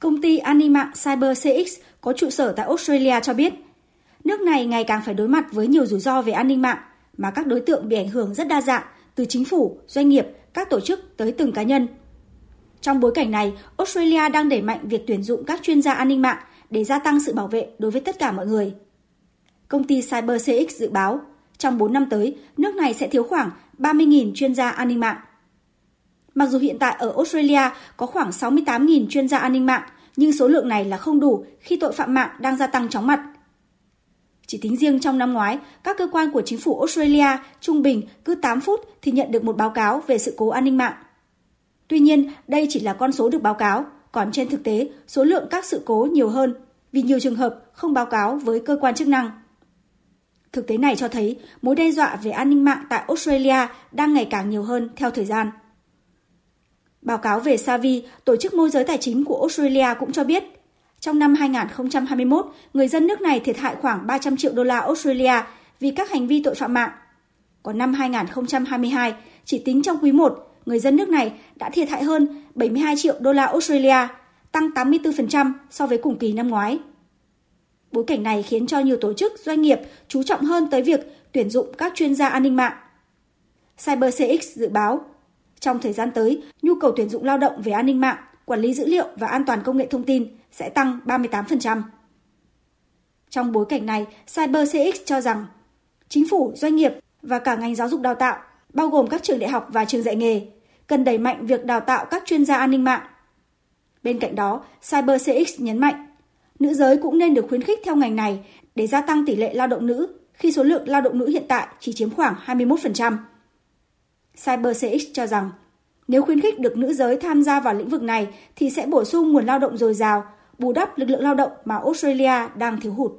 Công ty an ninh mạng Cyber CX có trụ sở tại Australia cho biết, nước này ngày càng phải đối mặt với nhiều rủi ro về an ninh mạng mà các đối tượng bị ảnh hưởng rất đa dạng, từ chính phủ, doanh nghiệp, các tổ chức tới từng cá nhân. Trong bối cảnh này, Australia đang đẩy mạnh việc tuyển dụng các chuyên gia an ninh mạng để gia tăng sự bảo vệ đối với tất cả mọi người. Công ty Cyber CX dự báo, trong 4 năm tới, nước này sẽ thiếu khoảng 30.000 chuyên gia an ninh mạng. Mặc dù hiện tại ở Australia có khoảng 68.000 chuyên gia an ninh mạng, nhưng số lượng này là không đủ khi tội phạm mạng đang gia tăng chóng mặt. Chỉ tính riêng trong năm ngoái, các cơ quan của chính phủ Australia trung bình cứ 8 phút thì nhận được một báo cáo về sự cố an ninh mạng. Tuy nhiên, đây chỉ là con số được báo cáo, còn trên thực tế, số lượng các sự cố nhiều hơn vì nhiều trường hợp không báo cáo với cơ quan chức năng. Thực tế này cho thấy mối đe dọa về an ninh mạng tại Australia đang ngày càng nhiều hơn theo thời gian. Báo cáo về Savi, tổ chức môi giới tài chính của Australia cũng cho biết, trong năm 2021, người dân nước này thiệt hại khoảng 300 triệu đô la Australia vì các hành vi tội phạm mạng. Còn năm 2022, chỉ tính trong quý 1, người dân nước này đã thiệt hại hơn 72 triệu đô la Australia, tăng 84% so với cùng kỳ năm ngoái. Bối cảnh này khiến cho nhiều tổ chức, doanh nghiệp chú trọng hơn tới việc tuyển dụng các chuyên gia an ninh mạng. CyberCX dự báo, trong thời gian tới, nhu cầu tuyển dụng lao động về an ninh mạng, quản lý dữ liệu và an toàn công nghệ thông tin sẽ tăng 38%. Trong bối cảnh này, CyberCX cho rằng chính phủ, doanh nghiệp và cả ngành giáo dục đào tạo, bao gồm các trường đại học và trường dạy nghề, cần đẩy mạnh việc đào tạo các chuyên gia an ninh mạng. Bên cạnh đó, CyberCX nhấn mạnh nữ giới cũng nên được khuyến khích theo ngành này để gia tăng tỷ lệ lao động nữ khi số lượng lao động nữ hiện tại chỉ chiếm khoảng 21%. CyberCX cho rằng nếu khuyến khích được nữ giới tham gia vào lĩnh vực này thì sẽ bổ sung nguồn lao động dồi dào, bù đắp lực lượng lao động mà Australia đang thiếu hụt.